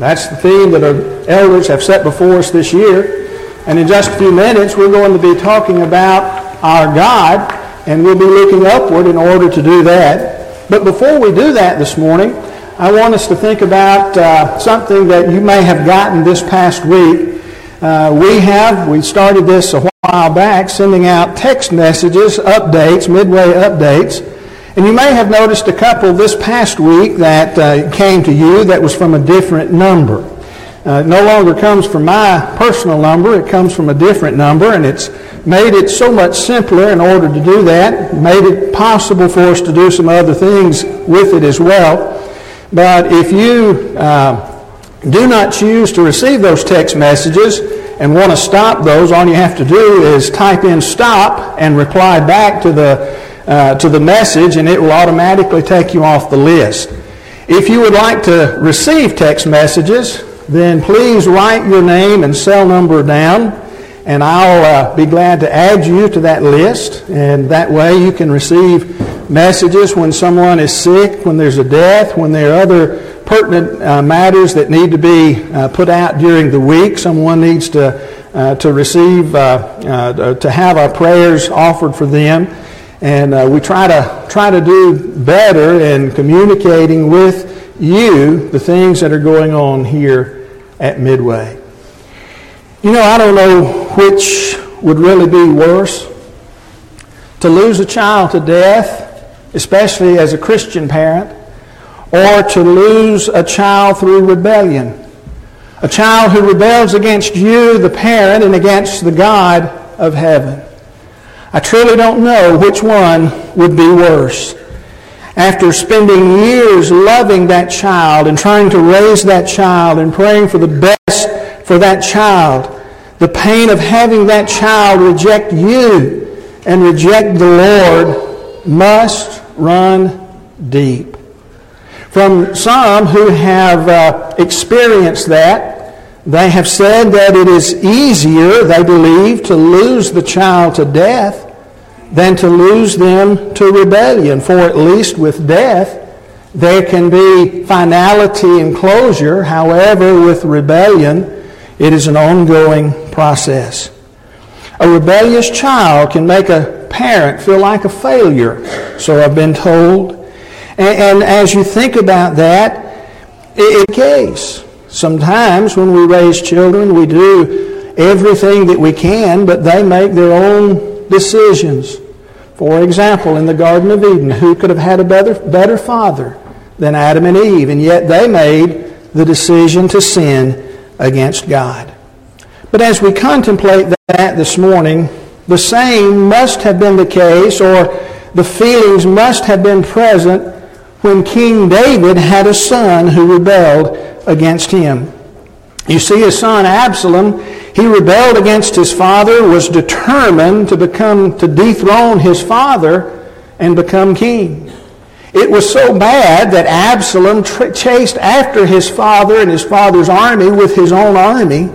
That's the theme that our elders have set before us this year. And in just a few minutes, we're going to be talking about our God, and we'll be looking upward in order to do that. But before we do that this morning, I want us to think about uh, something that you may have gotten this past week. Uh, we have, we started this a while back, sending out text messages, updates, midway updates. And you may have noticed a couple this past week that uh, came to you that was from a different number. Uh, it no longer comes from my personal number, it comes from a different number, and it's made it so much simpler in order to do that, made it possible for us to do some other things with it as well. But if you uh, do not choose to receive those text messages and want to stop those, all you have to do is type in stop and reply back to the uh, to the message, and it will automatically take you off the list. If you would like to receive text messages, then please write your name and cell number down, and I'll uh, be glad to add you to that list. And that way you can receive messages when someone is sick, when there's a death, when there are other pertinent uh, matters that need to be uh, put out during the week. Someone needs to, uh, to receive, uh, to have our prayers offered for them. And uh, we try to, try to do better in communicating with you the things that are going on here at Midway. You know, I don't know which would really be worse to lose a child to death, especially as a Christian parent, or to lose a child through rebellion. A child who rebels against you, the parent, and against the God of heaven. I truly don't know which one would be worse. After spending years loving that child and trying to raise that child and praying for the best for that child, the pain of having that child reject you and reject the Lord must run deep. From some who have uh, experienced that, they have said that it is easier, they believe, to lose the child to death than to lose them to rebellion. For at least with death, there can be finality and closure. However, with rebellion, it is an ongoing process. A rebellious child can make a parent feel like a failure, so I've been told. And, and as you think about that, it, it case. Sometimes when we raise children, we do everything that we can, but they make their own decisions. For example, in the Garden of Eden, who could have had a better, better father than Adam and Eve? And yet they made the decision to sin against God. But as we contemplate that this morning, the same must have been the case, or the feelings must have been present when King David had a son who rebelled against him. You see, his son Absalom, he rebelled against his father, was determined to become, to dethrone his father and become king. It was so bad that Absalom chased after his father and his father's army with his own army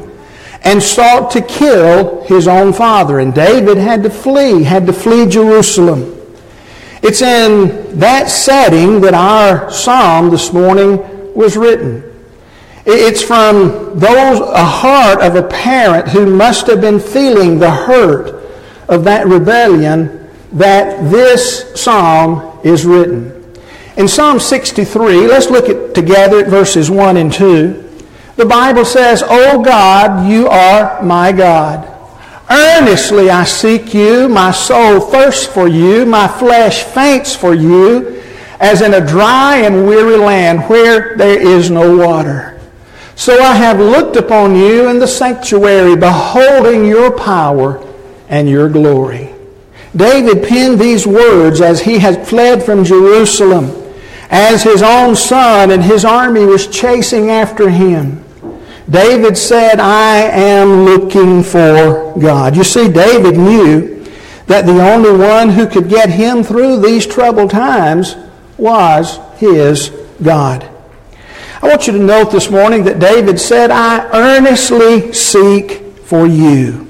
and sought to kill his own father. And David had to flee, had to flee Jerusalem. It's in that setting that our psalm this morning was written. It's from those, a heart of a parent who must have been feeling the hurt of that rebellion that this psalm is written. In Psalm 63, let's look at, together at verses 1 and 2. The Bible says, O God, you are my God. Earnestly I seek you. My soul thirsts for you. My flesh faints for you, as in a dry and weary land where there is no water. So I have looked upon you in the sanctuary, beholding your power and your glory. David penned these words as he had fled from Jerusalem, as his own son and his army was chasing after him. David said, I am looking for God. You see, David knew that the only one who could get him through these troubled times was his God. I want you to note this morning that David said, I earnestly seek for you.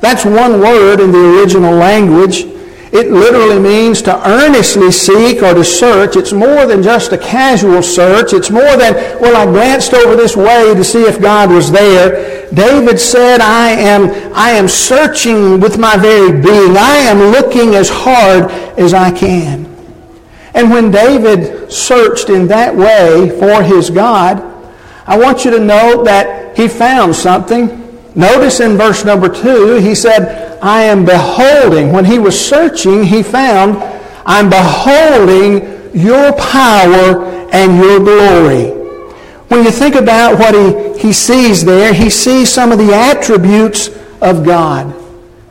That's one word in the original language, It literally means to earnestly seek or to search. It's more than just a casual search. It's more than, well, I glanced over this way to see if God was there. David said, I am, I am searching with my very being. I am looking as hard as I can. And when David searched in that way for his God, I want you to know that he found something. Notice in verse number two, he said, I am beholding. When he was searching, he found, I'm beholding your power and your glory. When you think about what he, he sees there, he sees some of the attributes of God.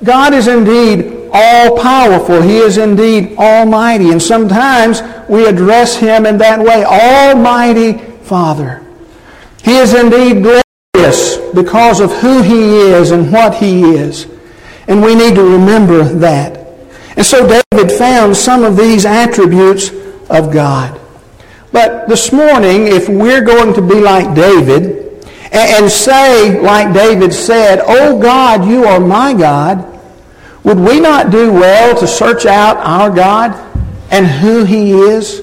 God is indeed all powerful. He is indeed almighty. And sometimes we address him in that way Almighty Father. He is indeed glorious because of who he is and what he is. And we need to remember that. And so David found some of these attributes of God. But this morning, if we're going to be like David and say, like David said, Oh God, you are my God, would we not do well to search out our God and who he is?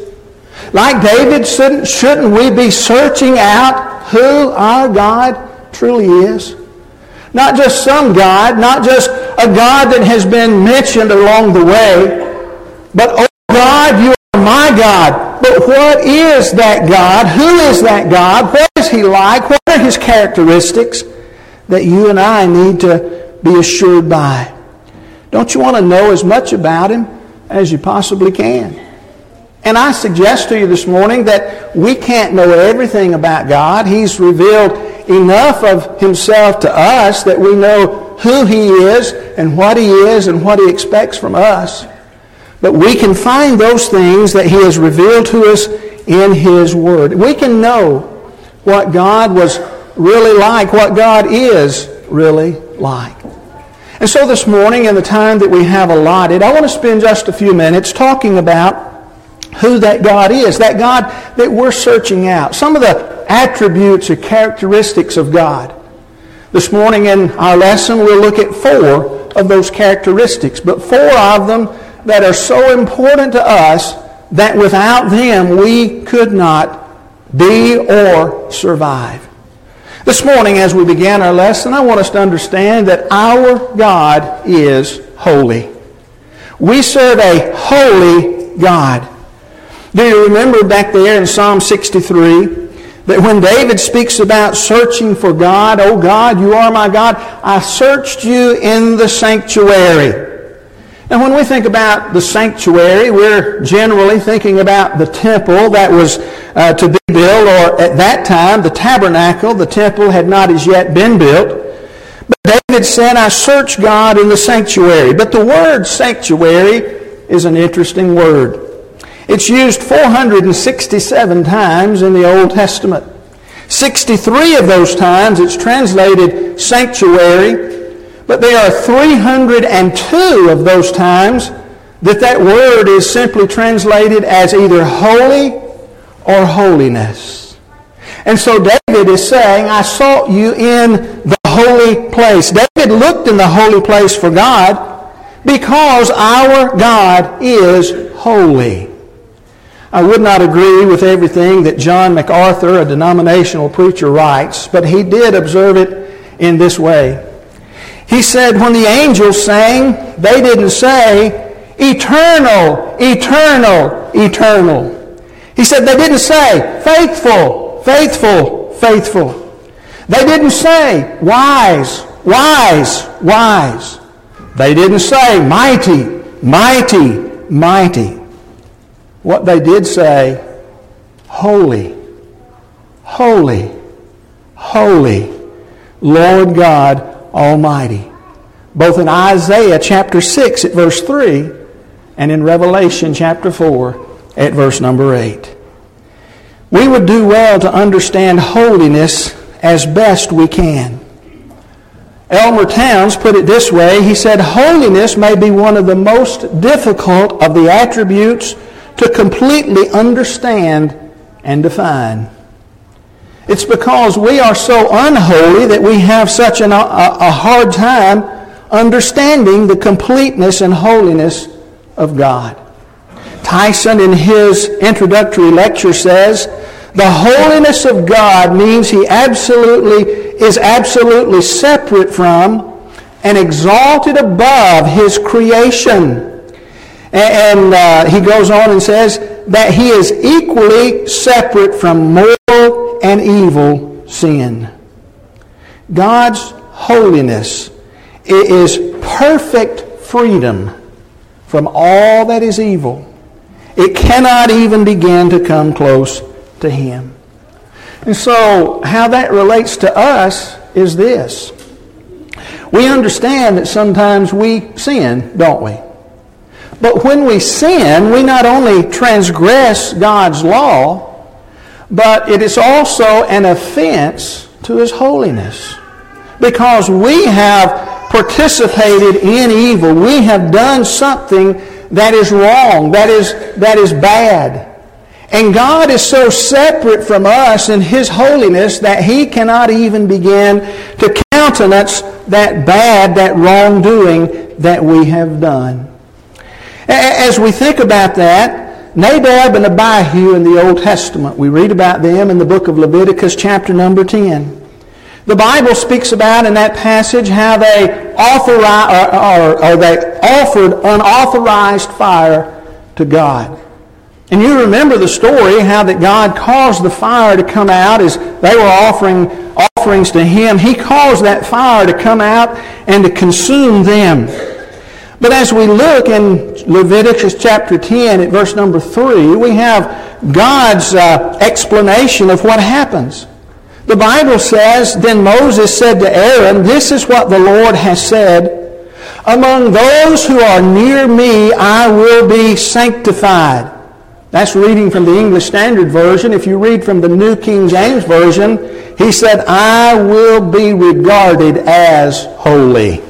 Like David, shouldn't we be searching out who our God truly is. Not just some God, not just a God that has been mentioned along the way, but, oh God, you are my God. But what is that God? Who is that God? What is he like? What are his characteristics that you and I need to be assured by? Don't you want to know as much about him as you possibly can? And I suggest to you this morning that we can't know everything about God. He's revealed enough of himself to us that we know who he is and what he is and what he expects from us. But we can find those things that he has revealed to us in his word. We can know what God was really like, what God is really like. And so this morning, in the time that we have allotted, I want to spend just a few minutes talking about who that God is, that God that we're searching out. Some of the attributes or characteristics of God. This morning in our lesson, we'll look at four of those characteristics, but four of them that are so important to us that without them we could not be or survive. This morning, as we begin our lesson, I want us to understand that our God is holy. We serve a holy God. Do you remember back there in Psalm 63 that when David speaks about searching for God, oh God, you are my God, I searched you in the sanctuary. And when we think about the sanctuary, we're generally thinking about the temple that was uh, to be built, or at that time, the tabernacle, the temple had not as yet been built. But David said, I search God in the sanctuary. But the word sanctuary is an interesting word. It's used 467 times in the Old Testament. 63 of those times it's translated sanctuary, but there are 302 of those times that that word is simply translated as either holy or holiness. And so David is saying, I sought you in the holy place. David looked in the holy place for God because our God is holy. I would not agree with everything that John MacArthur, a denominational preacher, writes, but he did observe it in this way. He said, when the angels sang, they didn't say, eternal, eternal, eternal. He said they didn't say, faithful, faithful, faithful. They didn't say, wise, wise, wise. They didn't say, mighty, mighty, mighty what they did say, Holy, holy, holy, Lord God Almighty. Both in Isaiah chapter 6 at verse 3 and in Revelation chapter 4 at verse number 8. We would do well to understand holiness as best we can. Elmer Towns put it this way. He said, Holiness may be one of the most difficult of the attributes to completely understand and define. It's because we are so unholy that we have such an, a, a hard time understanding the completeness and holiness of God. Thiessen, in his introductory lecture, says, the holiness of God means he absolutely is absolutely separate from and exalted above his creation. And uh, he goes on and says that he is equally separate from moral and evil sin. God's holiness is perfect freedom from all that is evil. It cannot even begin to come close to him. And so, how that relates to us is this. We understand that sometimes we sin, don't we? But when we sin, we not only transgress God's law, but it is also an offense to His holiness. Because we have participated in evil. We have done something that is wrong, that is, that is bad. And God is so separate from us in His holiness that He cannot even begin to countenance that bad, that wrongdoing that we have done. As we think about that, Nadab and Abihu in the Old Testament, we read about them in the book of Leviticus, chapter number 10. The Bible speaks about in that passage how they, authorize, or, uh, or, or they offered unauthorized fire to God. And you remember the story how that God caused the fire to come out as they were offering offerings to Him. He caused that fire to come out and to consume them. But as we look in Leviticus chapter 10 at verse number 3, we have God's uh, explanation of what happens. The Bible says, Then Moses said to Aaron, This is what the Lord has said. Among those who are near me, I will be sanctified. That's reading from the English Standard Version. If you read from the New King James Version, he said, I will be regarded as holy.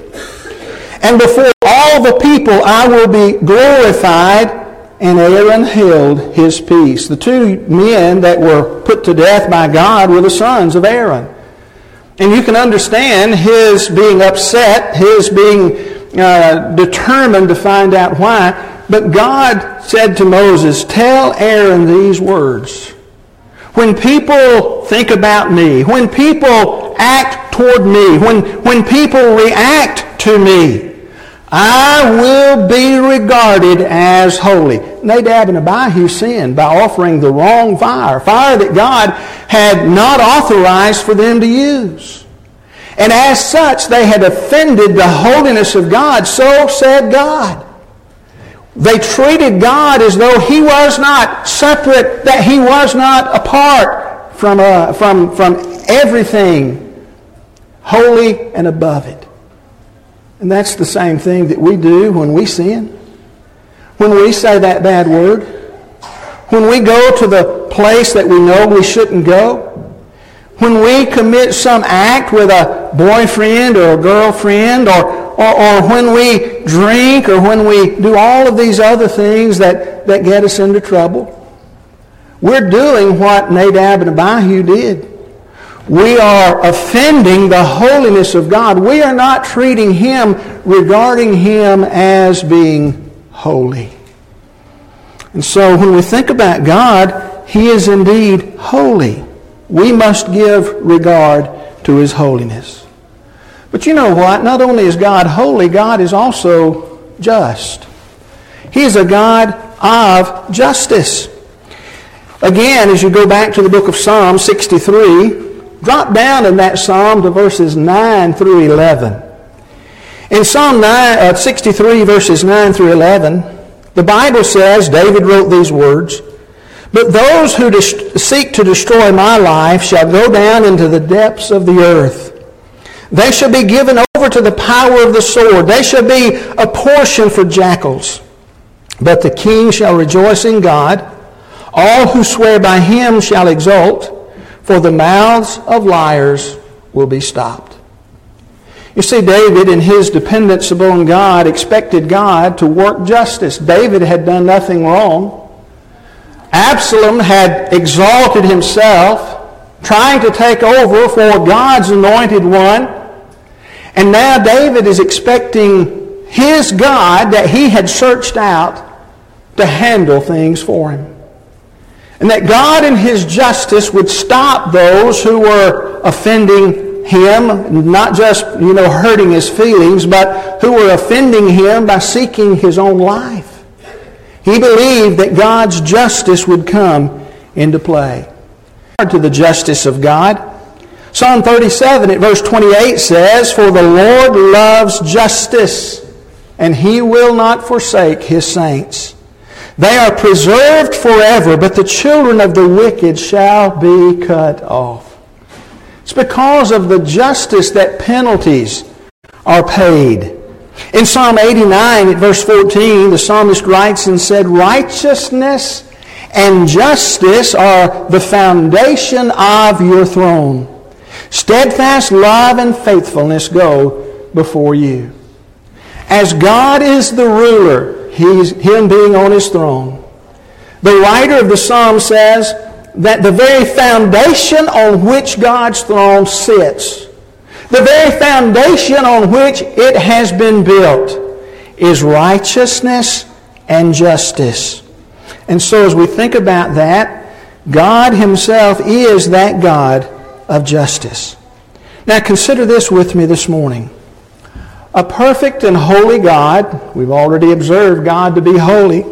And before all the people I will be glorified. And Aaron held his peace. The two men that were put to death by God were the sons of Aaron. And you can understand his being upset, his being uh, determined to find out why. But God said to Moses, Tell Aaron these words. When people think about me, when people act toward me, when, when people react to me, I will be regarded as holy. Nadab and Abihu sinned by offering the wrong fire, fire that God had not authorized for them to use. And as such, they had offended the holiness of God. So said God. They treated God as though He was not separate, that He was not apart from, uh, from, from everything holy and above it. And that's the same thing that we do when we sin. When we say that bad word. When we go to the place that we know we shouldn't go. When we commit some act with a boyfriend or a girlfriend or or, or when we drink or when we do all of these other things that, that get us into trouble. We're doing what Nadab and Abihu did. We are offending the holiness of God. We are not treating Him, regarding Him as being holy. And so when we think about God, He is indeed holy. We must give regard to His holiness. But you know what? Not only is God holy, God is also just. He is a God of justice. Again, as you go back to the book of Psalm 63, drop down in that psalm to verses 9 through 11. In Psalm 9, uh, 63, verses 9 through 11, the Bible says, David wrote these words, But those who seek to destroy my life shall go down into the depths of the earth. They shall be given over to the power of the sword. They shall be a portion for jackals. But the king shall rejoice in God. All who swear by him shall exult, for the mouths of liars will be stopped. You see, David, in his dependence upon God, expected God to work justice. David had done nothing wrong. Absalom had exalted himself, trying to take over for God's anointed one. And now David is expecting his God that he had searched out to handle things for him. And that God in his justice would stop those who were offending him, not just, you know, hurting his feelings, but who were offending him by seeking his own life. He believed that God's justice would come into play. To the justice of God. Psalm 37 at verse 28 says, For the Lord loves justice, and he will not forsake his saints. They are preserved forever, but the children of the wicked shall be cut off. It's because of the justice that penalties are paid. In Psalm 89, at verse 14, the psalmist writes and said, Righteousness and justice are the foundation of your throne. Steadfast love and faithfulness go before you. As God is the ruler, He's, him being on his throne. The writer of the psalm says that the very foundation on which God's throne sits, the very foundation on which it has been built, is righteousness and justice. And so as we think about that, God Himself is that God of justice. Now consider this with me this morning. A perfect and holy God, we've already observed God to be holy,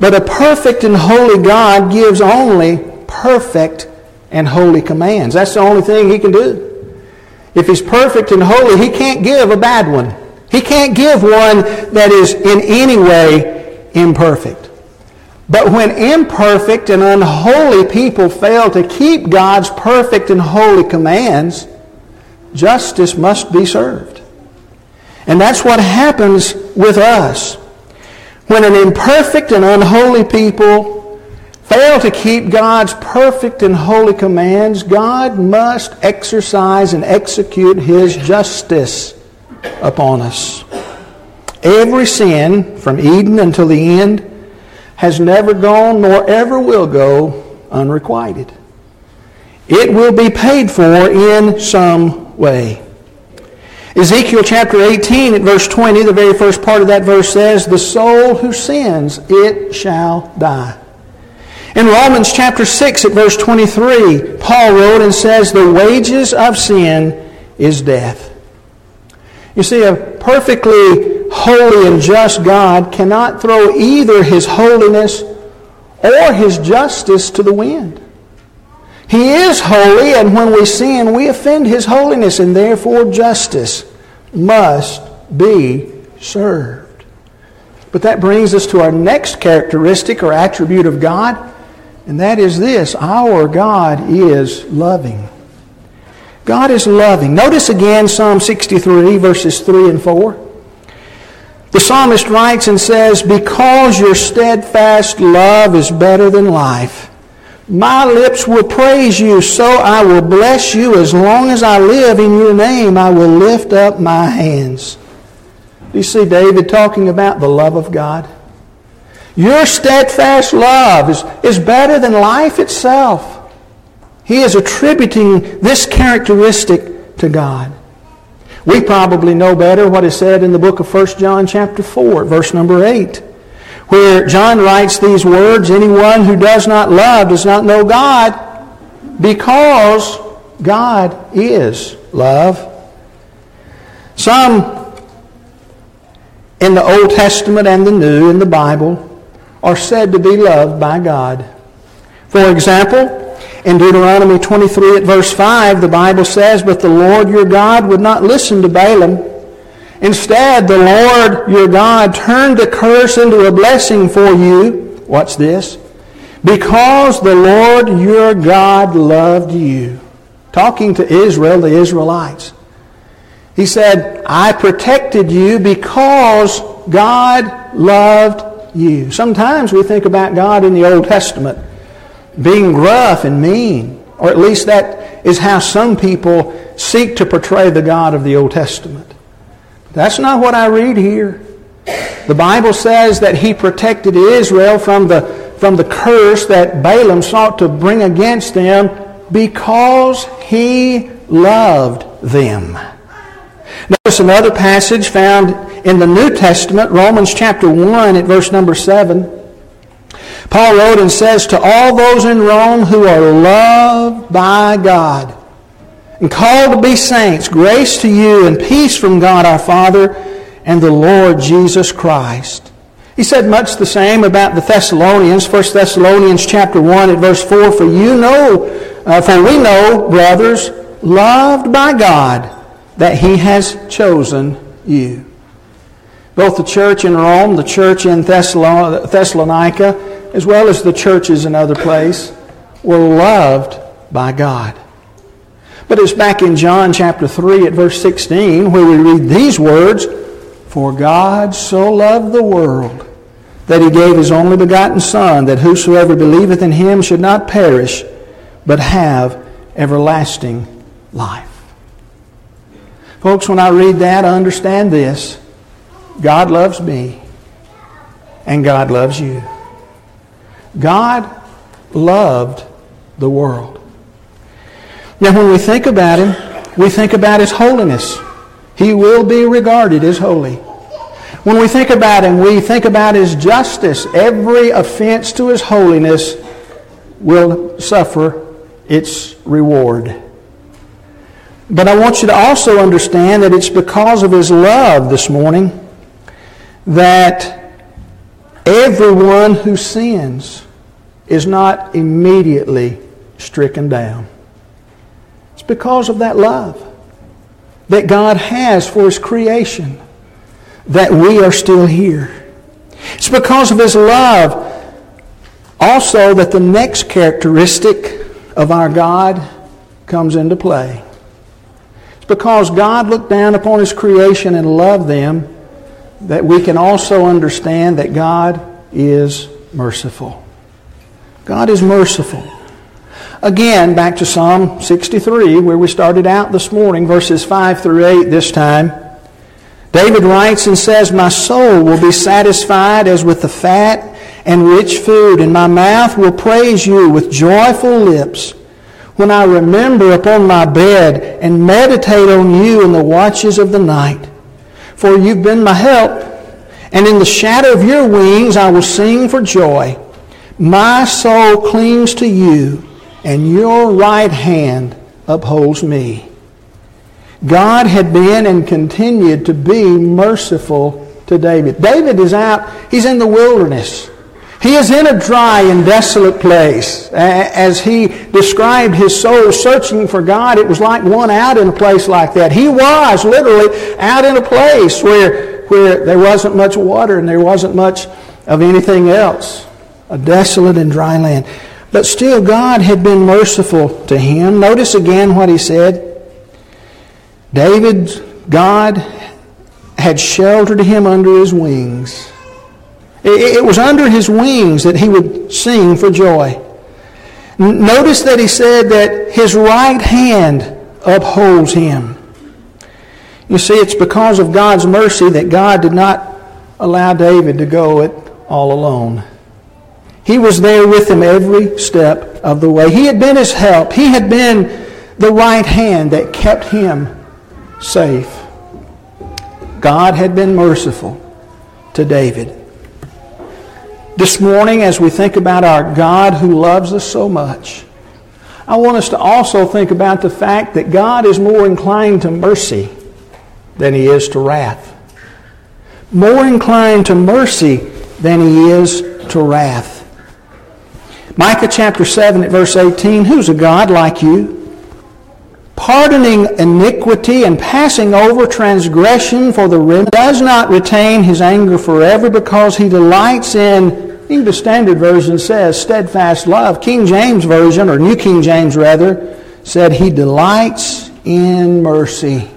but a perfect and holy God gives only perfect and holy commands. That's the only thing He can do. If He's perfect and holy, He can't give a bad one. He can't give one that is in any way imperfect. But when imperfect and unholy people fail to keep God's perfect and holy commands, justice must be served. And that's what happens with us. When an imperfect and unholy people fail to keep God's perfect and holy commands, God must exercise and execute His justice upon us. Every sin, from Eden until the end, has never gone nor ever will go unrequited. It will be paid for in some way. Ezekiel chapter 18 at verse 20, the very first part of that verse says, The soul who sins, it shall die. In Romans chapter 6 at verse 23, Paul wrote and says, The wages of sin is death. You see, a perfectly holy and just God cannot throw either his holiness or his justice to the wind. He is holy, and when we sin, we offend His holiness, and therefore justice must be served. But that brings us to our next characteristic or attribute of God, and that is this our God is loving. God is loving. Notice again Psalm 63, verses 3 and 4. The psalmist writes and says, Because your steadfast love is better than life my lips will praise you, so I will bless you as long as I live. In your name I will lift up my hands. Do you see David talking about the love of God? Your steadfast love is, is better than life itself. He is attributing this characteristic to God. We probably know better what is said in the book of 1 John chapter 4, verse number 8 where John writes these words Anyone who does not love does not know God because God is love. Some in the Old Testament and the New in the Bible are said to be loved by God. For example, in Deuteronomy 23 at verse 5, the Bible says, But the Lord your God would not listen to Balaam Instead, the Lord your God turned the curse into a blessing for you. What's this? Because the Lord your God loved you. Talking to Israel, the Israelites. He said, I protected you because God loved you. Sometimes we think about God in the Old Testament being rough and mean, or at least that is how some people seek to portray the God of the Old Testament. That's not what I read here. The Bible says that he protected Israel from the, from the curse that Balaam sought to bring against them because he loved them. Notice another passage found in the New Testament, Romans chapter 1 at verse number 7, Paul wrote and says, To all those in Rome who are loved by God and called to be saints, grace to you and peace from God our Father and the Lord Jesus Christ. He said much the same about the Thessalonians, 1 Thessalonians chapter 1 at verse 4, For you know, uh, for we know, brothers, loved by God, that he has chosen you. Both the church in Rome, the church in Thessalonica, as well as the churches in other places, were loved by God. But it's back in John chapter 3 at verse 16 where we read these words For God so loved the world that he gave his only begotten Son, that whosoever believeth in him should not perish, but have everlasting life. Folks, when I read that, I understand this. God loves me, and God loves you. God loved the world. Now, when we think about Him, we think about His holiness. He will be regarded as holy. When we think about Him, we think about His justice. Every offense to His holiness will suffer its reward. But I want you to also understand that it's because of His love this morning that everyone who sins is not immediately stricken down. Because of that love that God has for His creation that we are still here. It's because of His love also that the next characteristic of our God comes into play. It's because God looked down upon His creation and loved them that we can also understand that God is merciful. God is merciful. Again, back to Psalm 63, where we started out this morning, verses 5 through 8 this time. David writes and says, My soul will be satisfied as with the fat and rich food, and my mouth will praise you with joyful lips. When I remember upon my bed and meditate on you in the watches of the night. For you've been my help, and in the shadow of your wings I will sing for joy. My soul clings to you, and your right hand upholds me. God had been and continued to be merciful to David. David is out, he's in the wilderness. He is in a dry and desolate place. As he described his soul searching for God, it was like one out in a place like that. He was literally out in a place where, where there wasn't much water and there wasn't much of anything else a desolate and dry land. But still, God had been merciful to him. Notice again what he said. David, God had sheltered him under his wings. It was under his wings that he would sing for joy. Notice that he said that his right hand upholds him. You see, it's because of God's mercy that God did not allow David to go it all alone. He was there with him every step of the way. He had been his help. He had been the right hand that kept him safe. God had been merciful to David. This morning, as we think about our God who loves us so much, I want us to also think about the fact that God is more inclined to mercy than he is to wrath. More inclined to mercy than he is to wrath. Micah chapter 7 at verse 18 Who's a God like you? Pardoning iniquity and passing over transgression for the remnant, does not retain his anger forever because he delights in, English Standard Version says, steadfast love. King James Version, or New King James rather, said he delights in mercy.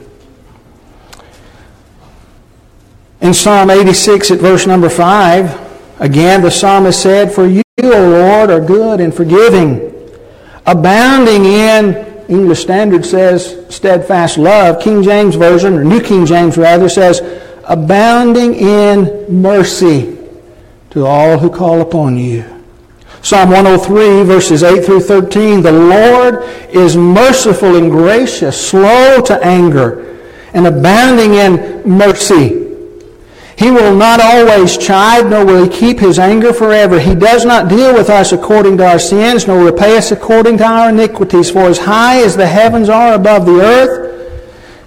In Psalm 86 at verse number 5, again the psalmist said, For you you, O Lord, are good and forgiving, abounding in, English Standard says, steadfast love. King James Version, or New King James rather, says, abounding in mercy to all who call upon you. Psalm 103, verses 8 through 13, the Lord is merciful and gracious, slow to anger, and abounding in mercy. He will not always chide, nor will he keep his anger forever. He does not deal with us according to our sins, nor repay us according to our iniquities. For as high as the heavens are above the earth,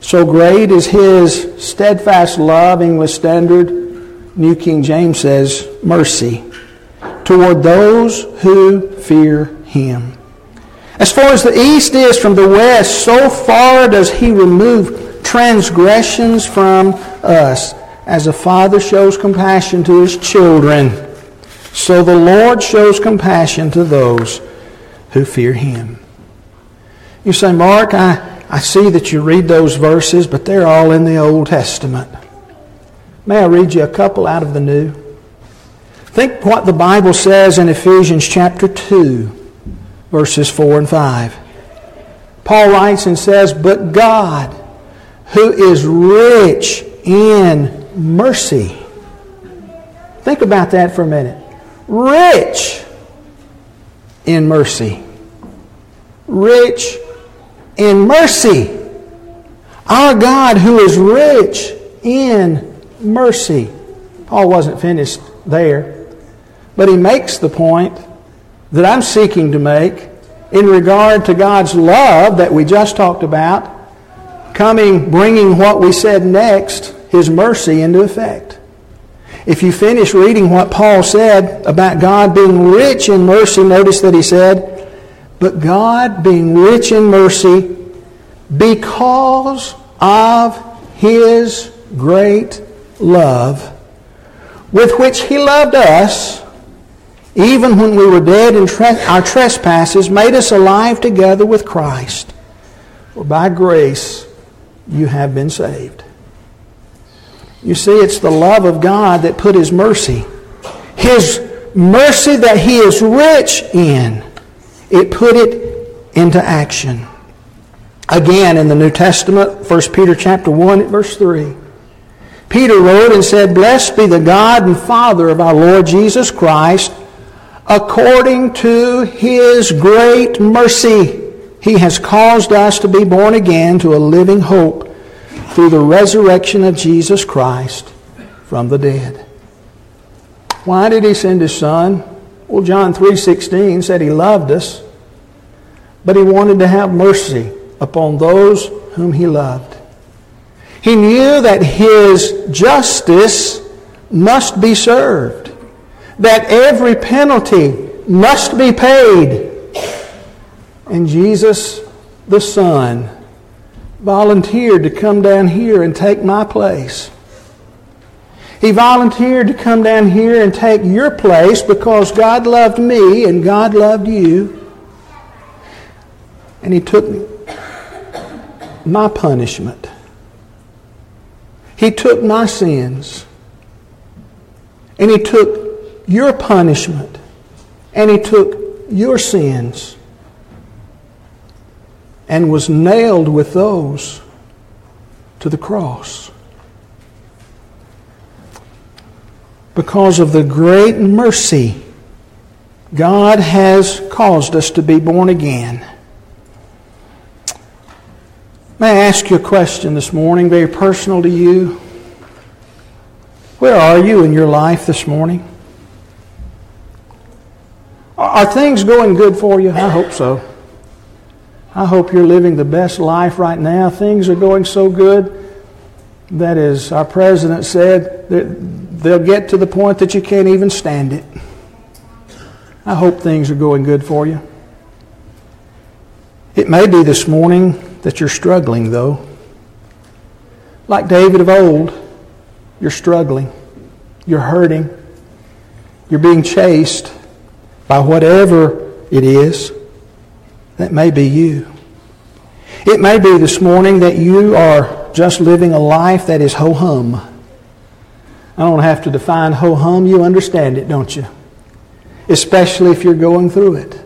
so great is his steadfast love, English Standard. New King James says, mercy, toward those who fear him. As far as the east is from the west, so far does he remove transgressions from us. As a father shows compassion to his children, so the Lord shows compassion to those who fear him. You say, Mark, I, I see that you read those verses, but they're all in the Old Testament. May I read you a couple out of the New? Think what the Bible says in Ephesians chapter 2, verses 4 and 5. Paul writes and says, But God, who is rich in mercy. Think about that for a minute. Rich in mercy. Rich in mercy. Our God who is rich in mercy. Paul wasn't finished there, but he makes the point that I'm seeking to make in regard to God's love that we just talked about, coming, bringing what we said next his mercy into effect. If you finish reading what Paul said about God being rich in mercy, notice that he said, But God being rich in mercy because of his great love with which he loved us, even when we were dead in our trespasses, made us alive together with Christ. For by grace you have been saved. You see, it's the love of God that put His mercy. His mercy that He is rich in. It put it into action. Again, in the New Testament, 1 Peter chapter 1 verse 3. Peter wrote and said, Blessed be the God and Father of our Lord Jesus Christ, according to his great mercy. He has caused us to be born again to a living hope through the resurrection of Jesus Christ from the dead. Why did he send his son? Well, John 3:16 said he loved us, but he wanted to have mercy upon those whom he loved. He knew that his justice must be served, that every penalty must be paid. And Jesus, the Son, volunteered to come down here and take my place. He volunteered to come down here and take your place because God loved me and God loved you. And He took my punishment. He took my sins. And He took your punishment. And He took your sins and was nailed with those to the cross. Because of the great mercy, God has caused us to be born again. May I ask you a question this morning, very personal to you? Where are you in your life this morning? Are things going good for you? I hope so. I hope you're living the best life right now. Things are going so good that, as our president said, that they'll get to the point that you can't even stand it. I hope things are going good for you. It may be this morning that you're struggling, though. Like David of old, you're struggling. You're hurting. You're being chased by whatever it is. That may be you. It may be this morning that you are just living a life that is ho hum. I don't have to define ho hum. You understand it, don't you? Especially if you're going through it.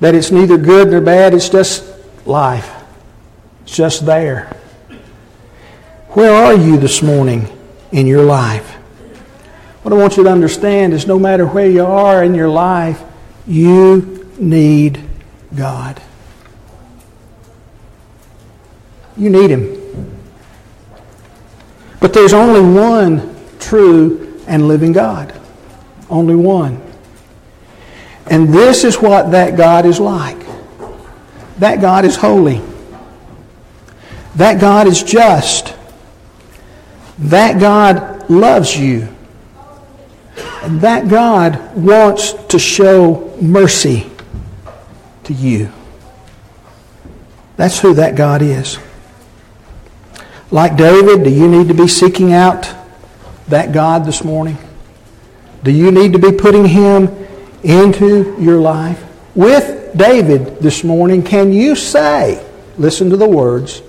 That it's neither good nor bad, it's just life. It's just there. Where are you this morning in your life? What I want you to understand is no matter where you are in your life, you need God. You need Him. But there's only one true and living God. Only one. And this is what that God is like. That God is holy. That God is just. That God loves you. And that God wants to show mercy to you. That's who that God is. Like David, do you need to be seeking out that God this morning? Do you need to be putting him into your life? With David this morning, can you say, listen to the words,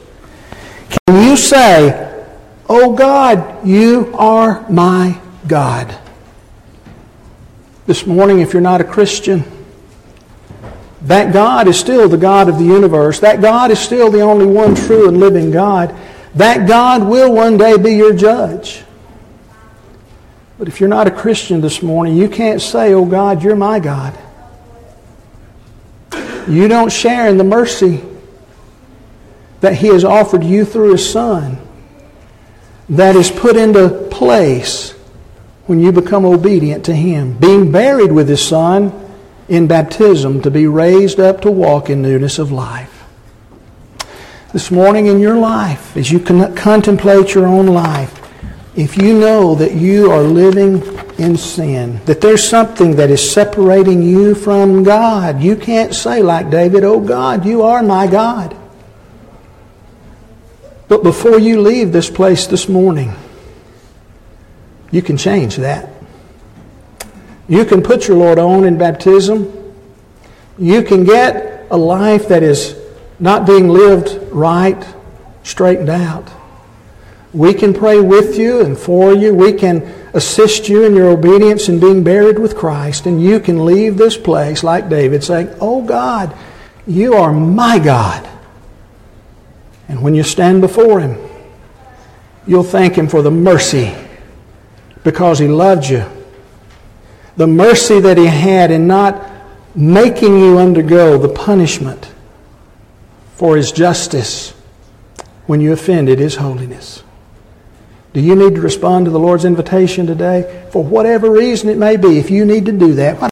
can you say, Oh God, you are my God? This morning, if you're not a Christian, that God is still the God of the universe. That God is still the only one true and living God. That God will one day be your judge. But if you're not a Christian this morning, you can't say, Oh God, you're my God. You don't share in the mercy that He has offered you through His Son that is put into place when you become obedient to Him. Being buried with His Son in baptism to be raised up to walk in newness of life. This morning in your life, as you contemplate your own life, if you know that you are living in sin, that there's something that is separating you from God, you can't say like David, Oh God, you are my God. But before you leave this place this morning, you can change that. You can put your Lord on in baptism. You can get a life that is not being lived right straightened out. We can pray with you and for you. We can assist you in your obedience in being buried with Christ. And you can leave this place like David saying, Oh God, you are my God. And when you stand before Him, you'll thank Him for the mercy because He loved you. The mercy that He had in not making you undergo the punishment for His justice when you offended His holiness. Do you need to respond to the Lord's invitation today? For whatever reason it may be, if you need to do that,